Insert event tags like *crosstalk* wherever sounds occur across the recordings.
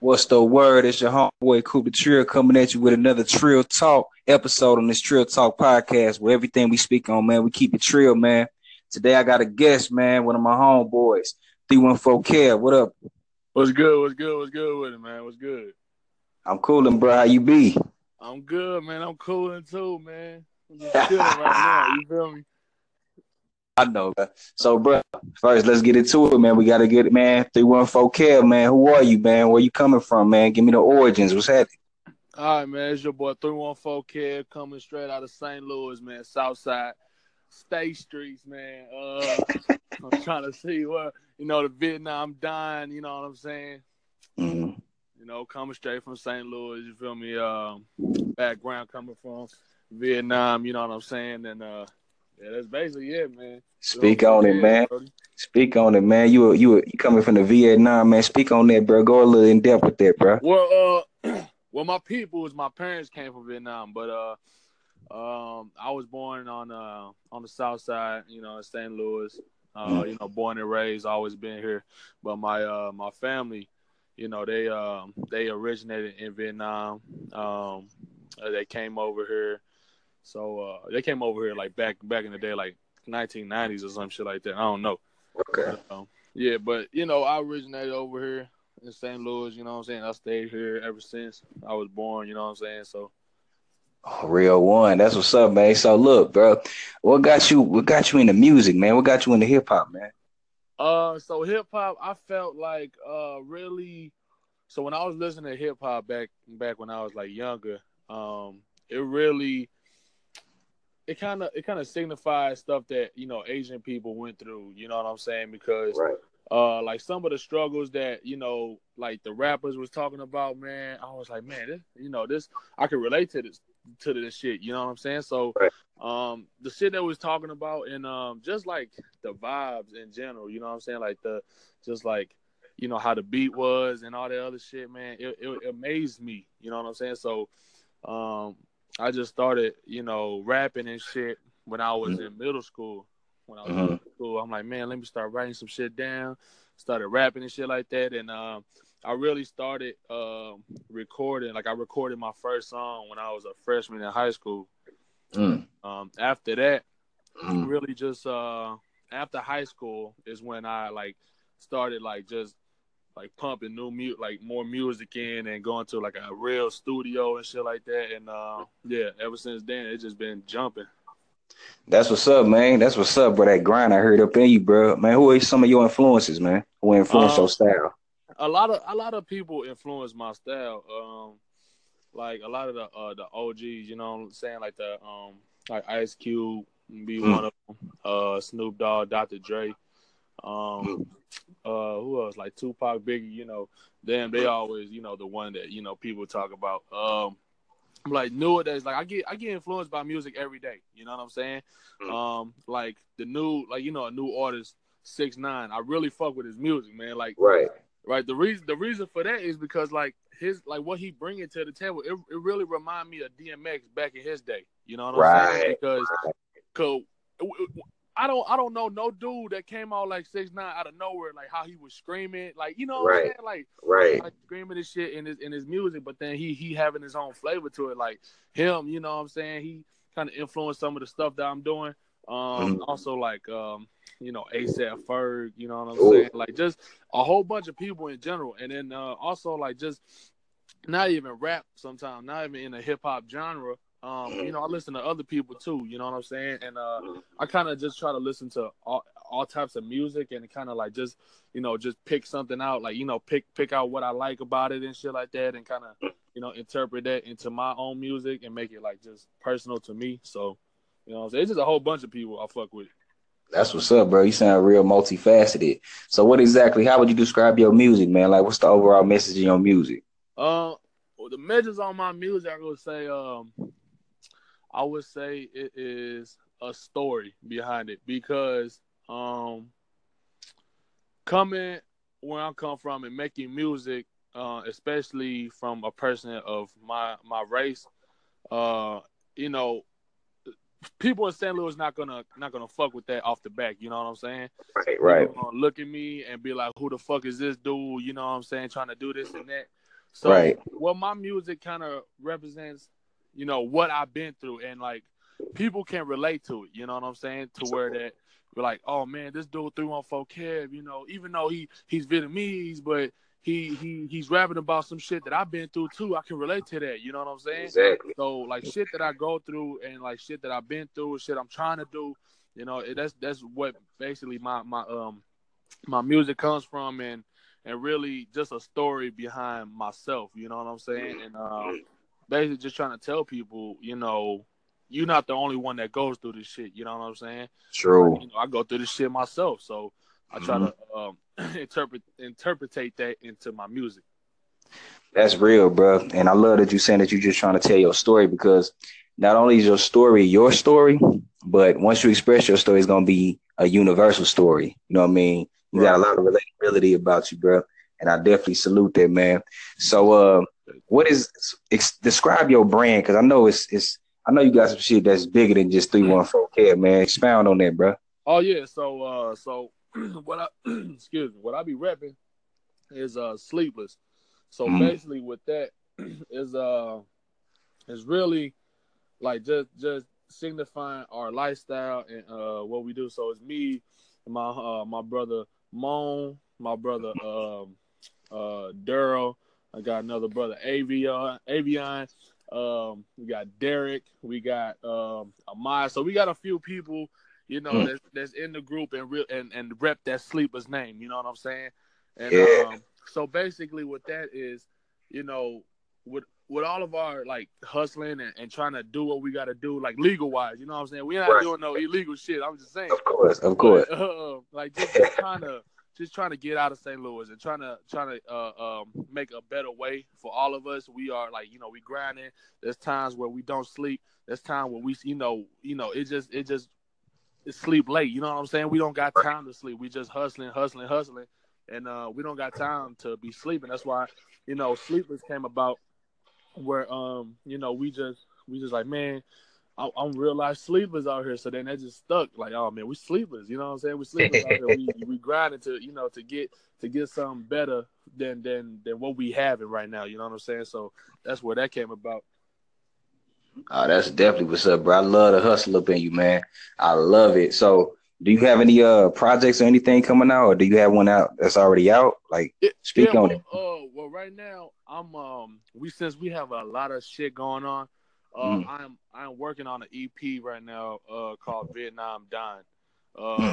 What's the word? It's your homeboy Cooper Trill coming at you with another Trill Talk episode on this Trill Talk podcast where everything we speak on, man, we keep it trill, man. Today I got a guest, man, one of my homeboys, 314 Kev. What up? What's good? What's good? What's good with it, man? What's good? I'm cooling, bro. How you be? I'm good, man. I'm cooling too, man. I'm just *laughs* chilling right now. You feel me? I know. So, bro, first let's get into it, man. We gotta get it, man. Three one four Kev, man. Who are you, man? Where you coming from, man? Give me the origins. What's happening? All right, man. It's your boy three one four Kev coming straight out of St. Louis, man. Southside, State Streets, man. Uh, *laughs* I'm trying to see where you know the Vietnam Don. You know what I'm saying? Mm-hmm. You know, coming straight from St. Louis. You feel me? Um, background coming from Vietnam. You know what I'm saying? And uh, yeah, that's basically it, man. Speak on it, man. Speak on it, man. You you you coming from the Vietnam, man. Speak on that, bro. Go a little in depth with that, bro. Well, uh, *clears throat* well, my people is my parents came from Vietnam, but uh, um, I was born on uh on the south side, you know, in St. Louis. Uh, Mm. you know, born and raised, always been here. But my uh my family, you know, they um they originated in Vietnam. Um, they came over here. So uh, they came over here like back back in the day, like 1990s or some shit like that. I don't know. Okay. Um, yeah, but you know, I originated over here in St. Louis. You know what I'm saying? I stayed here ever since I was born. You know what I'm saying? So Oh, real one. That's what's up, man. So look, bro, what got you what got you into music, man? What got you into hip hop, man? Uh, so hip hop, I felt like uh really. So when I was listening to hip hop back back when I was like younger, um, it really, it kind of it kind of signifies stuff that you know Asian people went through. You know what I'm saying? Because Right. uh, like some of the struggles that you know, like the rappers was talking about, man, I was like, man, this, you know, this I can relate to this to this shit. You know what I'm saying? So, Right. um, the shit that was talking about, and um, just like the vibes in general. You know what I'm saying? Like the just like you know how the beat was and all that other shit, man. It, it, it amazed me. You know what I'm saying? So, um, I just started, you know, rapping and shit when I was in middle school. When I was in Mhm. middle school, I'm like, man, let me start writing some shit down. Started rapping and shit like that, and um, I really started um recording. Like I recorded my first song when I was a freshman in high school. Mm. Um, after that, Mm. really just uh after high school is when I like started like just like pumping new mu like more music in and going to like a real studio and shit like that and uh yeah ever since then it's just been jumping That's what's up, man. That's what's up, bro. That grind I heard up in you, bro. Man, who are some of your influences, man? Who influenced Um, your style? a lot of a lot of people influence my style um like a lot of the uh the OGs you know what I'm saying like the um like Ice Cube be Mm. one of them uh Snoop Dogg Dr. Dre um uh who else like Tupac Biggie you know damn they always you know the one that you know people talk about um I'm like new nowadays like I get I get influenced by music every day you know what I'm saying Mm. um like the new like you know a new artist six nine I really fuck with his music man like Right. right the reason the reason for that is because like his like what he bringing to the table it, it really remind me of DMX back in his day you know what I'm saying Right. because cause I don't I don't know no dude that came out like six nine out of nowhere like how he was screaming like you know what Right. I'm like Right. like screaming this shit in his in his music, but then he he having his own flavor to it. Like him, you know what I'm saying? He kind of influenced some of the stuff that I'm doing. Um Mhm. also like um, you know, ASAP Ferg, you know what I'm Ooh. saying? Like just a whole bunch of people in general. And then uh also like just not even rap sometimes, not even in the hip hop genre. Um, you know, I listen to other people too, you know what I'm saying? And uh I kind of just try to listen to all, all types of music and kind of like just you know just pick something out like you know pick pick out what I like about it and shit like that and kind of you know interpret that into my own music and make it like just personal to me. So you know, what I'm saying? it's just a whole bunch of people I fuck with. That's what's up, bro. You sound real multifaceted. So what exactly how would you describe your music, man? Like what's the overall message in your music? Uh, well, the measures on my music, I would say, um, I would say it is a story behind it because, um, coming where I come from and making music, uh, especially from a person of my my race, uh, you know, people in St. Louis not gonna not gonna fuck with that off the back. You know what I'm saying? Right, right. Gonna look at me and be like, "Who the fuck is this dude?" You know what I'm saying? Trying to do this and that. So Right. what my music kind of represents, you know, what I've been through, and like people can relate to it. You know what I'm saying? To where that we're like, oh man, this dude three one four Kev, you know, even though he he's Vietnamese, but he he he's rapping about some shit that I've been through too. I can relate to that. You know what I'm saying? Exactly. So like shit that I go through and like shit that I've been through, and shit I'm trying to do, you know, it, that's that's what basically my my um my music comes from and and really just a story behind myself, you know what I'm saying? And um basically just trying to tell people, you know, you're not the only one that goes through this shit, you know what I'm saying? True. You know, I go through this shit myself, so I try to um *laughs* interpret interpretate that into my music. That's real, bro. And I love that you saying that you're just trying to tell your story because not only is your story your story, but once you express your story, it's gonna be a universal story. You know what I mean? You got a lot of relatability about you, bro. And I definitely salute that, man. So, uh, what is describe your brand? Because I know it's it's I know you got some shit that's bigger than just three one four K, man. Expound on that, bro. Oh yeah, so uh so *clears throat* what I *clears throat* excuse me, what I be repping is uh sleepless. So Mhm. basically with that *clears throat* is uh is really like just just signifying our lifestyle and uh what we do. So it's me and my uh my brother Moan, my brother um uh Daryl, I got another brother Avion Avion, um we got Derek, we got um Amaya. So we got a few people you know, Mm. that's, that's in the group and real and, and rep that sleeper's name. You know what I'm saying? And Yeah. um, so basically, what that is, you know, with with all of our like hustling and, and trying to do what we got to do, like legal wise, you know what I'm saying? We're not Right. doing no illegal shit. I'm just saying, Of course, of course. But, uh, *laughs* like just, kind to just trying to get out of St. Louis and trying to trying to uh, um, make a better way for all of us. We are like you know we grinding. There's times where we don't sleep. There's time where we you know you know it just it just it sleep late. You know what I'm saying? We don't got time to sleep. We just hustling, hustling, hustling, and uh, we don't got time to be sleeping. That's why you know sleepers came about where um you know we just we just like man. I- I'm real life sleepers out here, so then that just stuck. Like, oh man, we sleepers. You know what I'm saying? We *laughs* sleepers out here. We we grinding to you know to get to get something better than than than what we having right now. You know what I'm saying? So that's where that came about. Oh, that's definitely what's up, bro. I love the hustle up in you, man. I love it. So, do you have any uh projects or anything coming out, or do you have one out that's already out? Like, Yeah, speak yeah, on well, it. Uh, well, right now I'm um we since we have a lot of shit going on. Uh, Mm. I'm I'm working on an EP right now. Uh, called *laughs* Vietnam. Mm.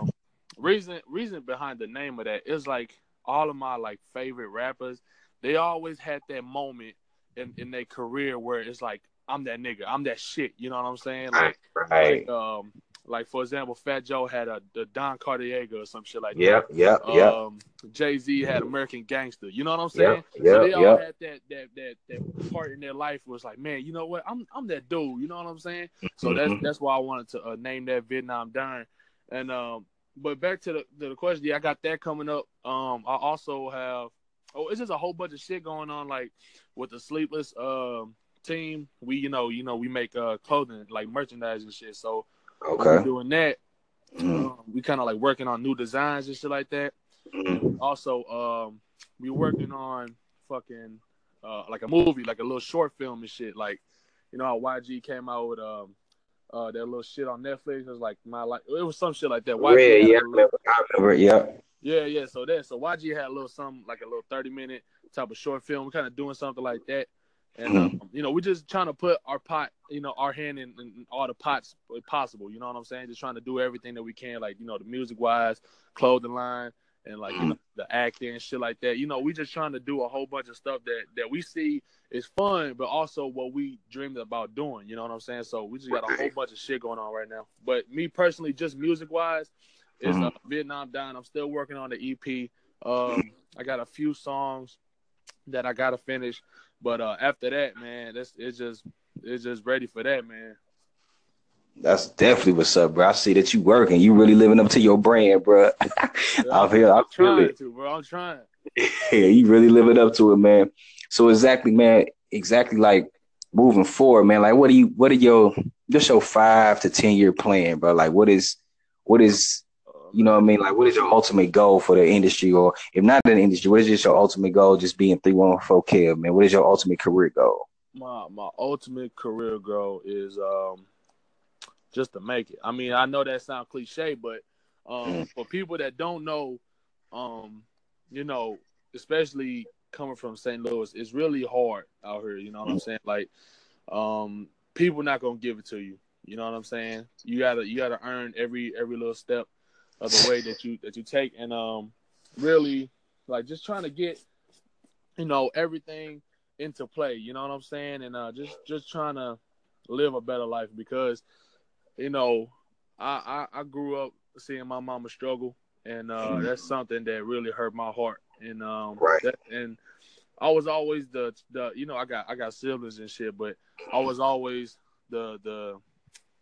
Um, *laughs* reason reason behind the name of that is like all of my like favorite rappers. They always had that moment in in their career where it's like I'm that nigga. I'm that shit. You know what I'm saying? Like Right. like um like for example, Fat Joe had a the Don Cartagena or some shit like that. Yep. Yep. Yep. Um, Jay Z had American Gangster. You know what I'm saying? Yep. So Yep. they all Yep. had that that that that part in their life was like, man, you know what? I'm I'm that dude. You know what I'm saying? So that's Mhm. that's why I wanted to uh, name that Vietnam Don. And um, but back to the to the question, yeah, I got that coming up. Um, I also have oh, it's just a whole bunch of shit going on, like with the Sleepless um team. We you know you know we make uh clothing like merchandise and shit. So Okay. doing that. Mhm. Um, we kind of like working on new designs and shit like that. Mhm. Also, um, we working on fucking uh like a movie, like a little short film and shit. Like, you know how YG came out with um uh that little shit on Netflix. It was like my like it was some shit like that. YG Yeah. Yeah. I little- remember. I remember. Yep. yeah, yeah. So that so YG had a little something like a little thirty minute type of short film. We're kind of doing something like that. And um, you know, we're just trying to put our pot, you know, our hand in, in all the pots possible. You know what I'm saying? Just trying to do everything that we can, like you know, the music wise, clothing line, and like you know, the acting and shit like that. You know, we just trying to do a whole bunch of stuff that that we see is fun, but also what we dreamed about doing. You know what I'm saying? So we just got a whole bunch of shit going on right now. But me personally, just music wise, is uh, Vietnam Don. I'm still working on the EP. Um, I got a few songs that I gotta finish, but uh, after that, man, that's it's just it's just ready for that, man. That's definitely what's up, bro. I see that you working. You really living up to your brand, bro. I feel. I I'm trying it. to, bro. I'm trying. *laughs* Yeah, you really living up to it, man. So exactly, man. Exactly, like moving forward, man. Like, what do you? What are your? Just your five to ten year plan, bro. Like, what is? What is you know what I mean? Like, what is your ultimate goal for the industry, or if not in the industry, what is just your ultimate goal? Just being three one four Kev, man. What is your ultimate career goal? My my ultimate career goal is um just to make it. I mean, I know that sounds cliche, but um mm. for people that don't know, um, you know, especially coming from St. Louis, it's really hard out here. You know what mm. I'm saying? Like, um, people not gonna give it to you. You know what I'm saying? You gotta you gotta earn every every little step of the way that you that you take, and um, really like just trying to get you know everything into play. You know what I'm saying? And uh, just just trying to live a better life because you know I I, I grew up seeing my mama struggle, and uh, mm-hmm. that's something that really hurt my heart. And um, right. that, and I was always the the you know I got I got siblings and shit, but I was always the the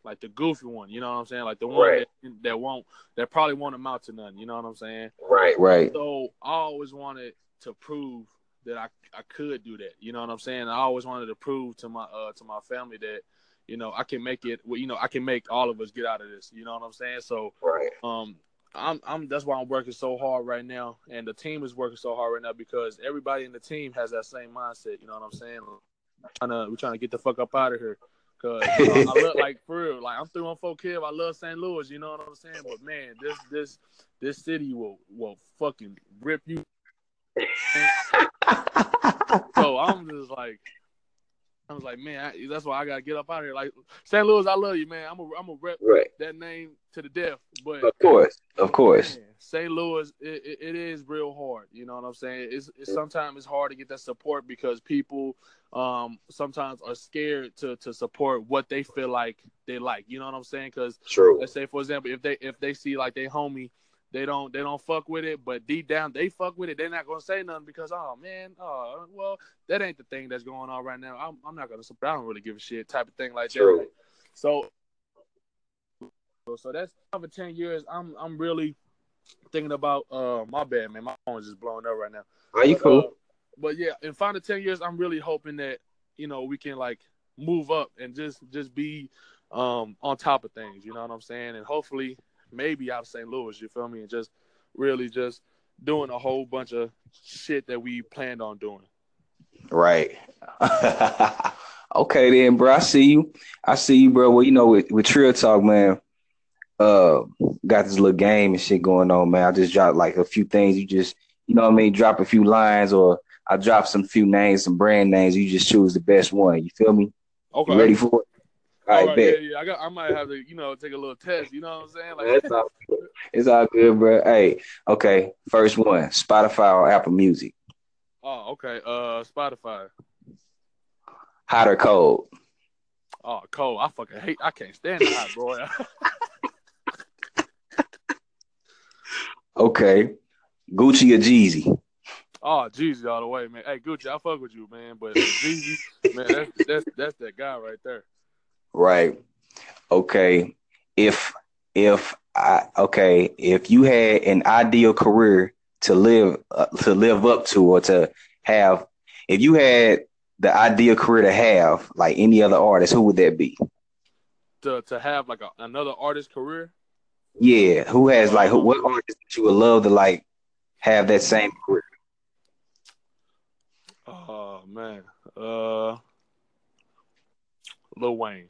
like the goofy one, you know what I'm saying? Like the one right. that, that won't that probably won't amount to nothing, you know what I'm saying? Right, right. So I always wanted to prove that I I could do that, you know what I'm saying? I always wanted to prove to my uh to my family that you know I can make it. You know I can make all of us get out of this. You know what I'm saying? So right. Um, I'm I'm that's why I'm working so hard right now, and the team is working so hard right now because everybody in the team has that same mindset. You know what I'm saying? We're trying to we're trying to get the fuck up out of here. Cause you know, I look like *laughs* for real, like I'm three one four Kev. I love St. Louis, you know what I'm saying? But man, this this this city will will fucking rip you. *laughs* so I'm just like, I was like, man, I, that's why I gotta get up out of here. Like St. Louis, I love you, man. I'm a I'm a rep right. that name to the death. But of course, of course, man, St. Louis, it, it, it is real hard. You know what I'm saying? It's, it's sometimes it's hard to get that support because people um sometimes are scared to to support what they feel like they like. You know what I'm saying? Because let's say for example, if they if they see like they homie they don't they don't fuck with it, but deep down they fuck with it. They're not gonna say nothing because oh man, oh well, that ain't the thing that's going on right now. I'm I'm not gonna support. I don't really give a shit type of thing like True. that. So so that's over ten years. I'm I'm really thinking about uh my bad man. My phone's just blowing up right now. Are you but, cool? Uh, but yeah, in five to ten years, I'm really hoping that you know we can like move up and just just be um on top of things. You know what I'm saying? And hopefully maybe out of St. Louis. You feel me? And just really just doing a whole bunch of shit that we planned on doing. Right. *laughs* okay then, bro. I see you. I see you, bro. Well, you know, with, with Trill Talk, man, uh, got this little game and shit going on, man. I just dropped like a few things. You just, you know what I mean? Drop a few lines or I drop some few names, some brand names. You just choose the best one. You feel me? Okay. You ready for it? All right, bet. Yeah, yeah. I got. I might have to, you know, take a little test. You know what I'm saying? Like, it's, all good. it's all good, bro. Hey, okay. First one: Spotify or Apple Music. Oh, okay. Uh, Spotify. Hot or cold? Oh, cold. I fucking hate. I can't stand it hot, bro. okay. Gucci or Jeezy? Oh, Jeezy all the way, man. Hey, Gucci, I fuck with you, man. But Jeezy, man, that's that's that's that guy right there. Right. Okay. If if I okay, if you had an ideal career to live uh, to live up to or to have, if you had the ideal career to have, like any other artist, who would that be? To to have like a, another artist career. Yeah, who has like who, what artist that you would love to like have that same career? Oh man, uh, Lil Wayne.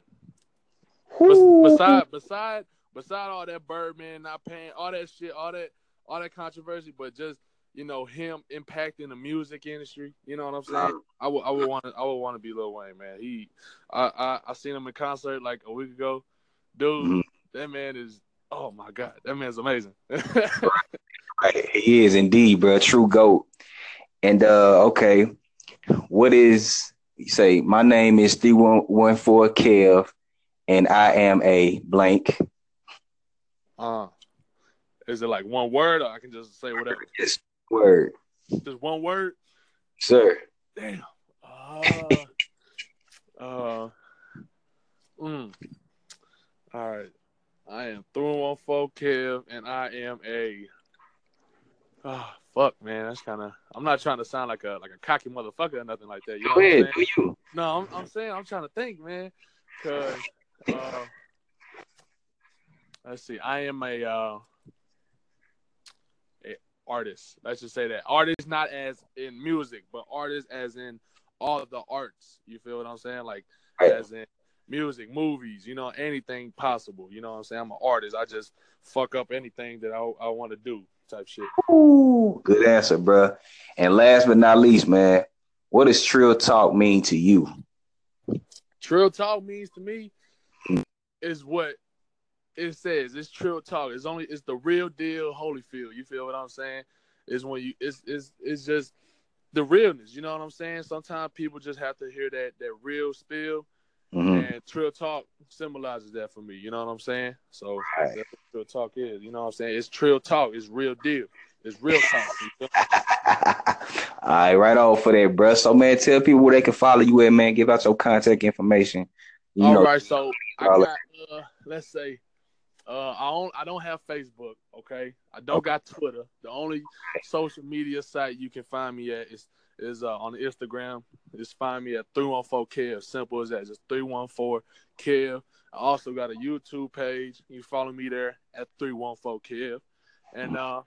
Beside, beside, beside all that Birdman not paying, all that shit, all that, all that controversy, but just you know him impacting the music industry. You know what I'm saying? I would, I would want to, I would want to be Lil Wayne, man. He, I, I, I seen him in concert like a week ago, dude. Mm-hmm. That man is, oh my god, that man's amazing. *laughs* right. He is indeed, bro. True goat. And uh, okay, what is you say? My name is three one one four Kev and I am a blank. Uh, is it like one word, or I can just say whatever? Just word. Just one word, sir. Damn. Uh, uh, mm. All right. I am three one four Kev, and I am a. Oh, fuck, man. That's kind of. I'm not trying to sound like a like a cocky motherfucker or nothing like that. You know Go ahead, do you? No, I'm, I'm saying I'm trying to think, man, because uh, let's see. I am a. Uh, artists. Let's just say that artists, not as in music, but artists as in all of the arts. You feel what I'm saying? Like Right. as in music, movies, you know, anything possible. You know what I'm saying? I'm an artist. I just fuck up anything that I I want to do, type shit. Ooh, good answer, bruh. And last but not least, man, what does Trill Talk mean to you? Trill talk means to me is what it says. It's trill talk. It's only it's the real deal Holyfield. You feel what I'm saying? Is when you it's it's it's just the realness. You know what I'm saying? Sometimes people just have to hear that that real spill, Mhm. and trill talk symbolizes that for me. You know what I'm saying? So Right. that's what trill talk is. You know what I'm saying? It's trill talk. It's real deal. It's real talk. *laughs* All right, right on for that, bruh. So, man, tell people where they can follow you at, man. Give out your contact information. You All know, right, so I got uh, let's say uh, I don't I don't have Facebook, okay? I don't got Twitter. The only social media site you can find me at is is uh, on Instagram. Just find me at 314 Kev. Simple as that. Just 314 Kev. I also got a YouTube page. You follow me there at 314 Kev. And uh,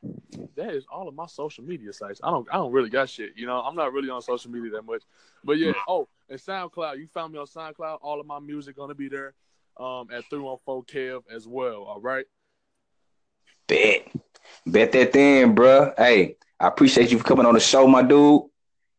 that is all of my social media sites. I don't I don't really got shit. You know, I'm not really on social media that much. But yeah, oh, and SoundCloud. You found me on SoundCloud. All of my music gonna be there um, at 314 Kev as well. All right. bet. Bet that thing, bruh. Hey, I appreciate you for coming on the show, my dude.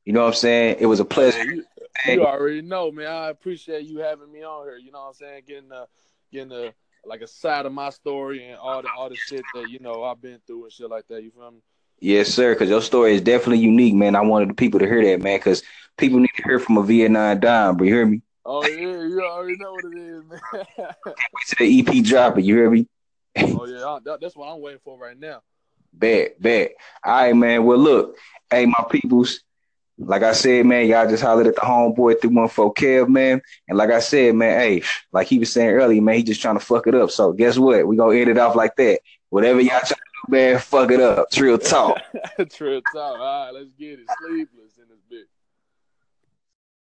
You know what I'm saying? It was a pleasure. You, you already know, man. I appreciate you having me on here. You know what I'm saying? Getting the getting the like a side of my story and all the all the shit that you know I've been through and shit like that. You feel me? Yes, sir. Because your story is definitely unique, man. I wanted the people to hear that, man. Because people need to hear from a Vietnam dime, But You hear me? Oh yeah, you already know what it is, man. *laughs* Wait till the EP drop it. You hear me? oh *laughs* yeah, I, that, that's what I'm waiting for right now. Bet, bet. All right, man. Well, look, hey, my peoples. Like I said, man, y'all just hollered at the homeboy 314 Kev, man. And like I said, man, hey, like he was saying earlier, man, he just trying to fuck it up. So guess what? We gonna end it off like that. Whatever y'all trying to man, fuck it up. Trill talk. *laughs* Trill talk. All right, let's get it. Sleepless.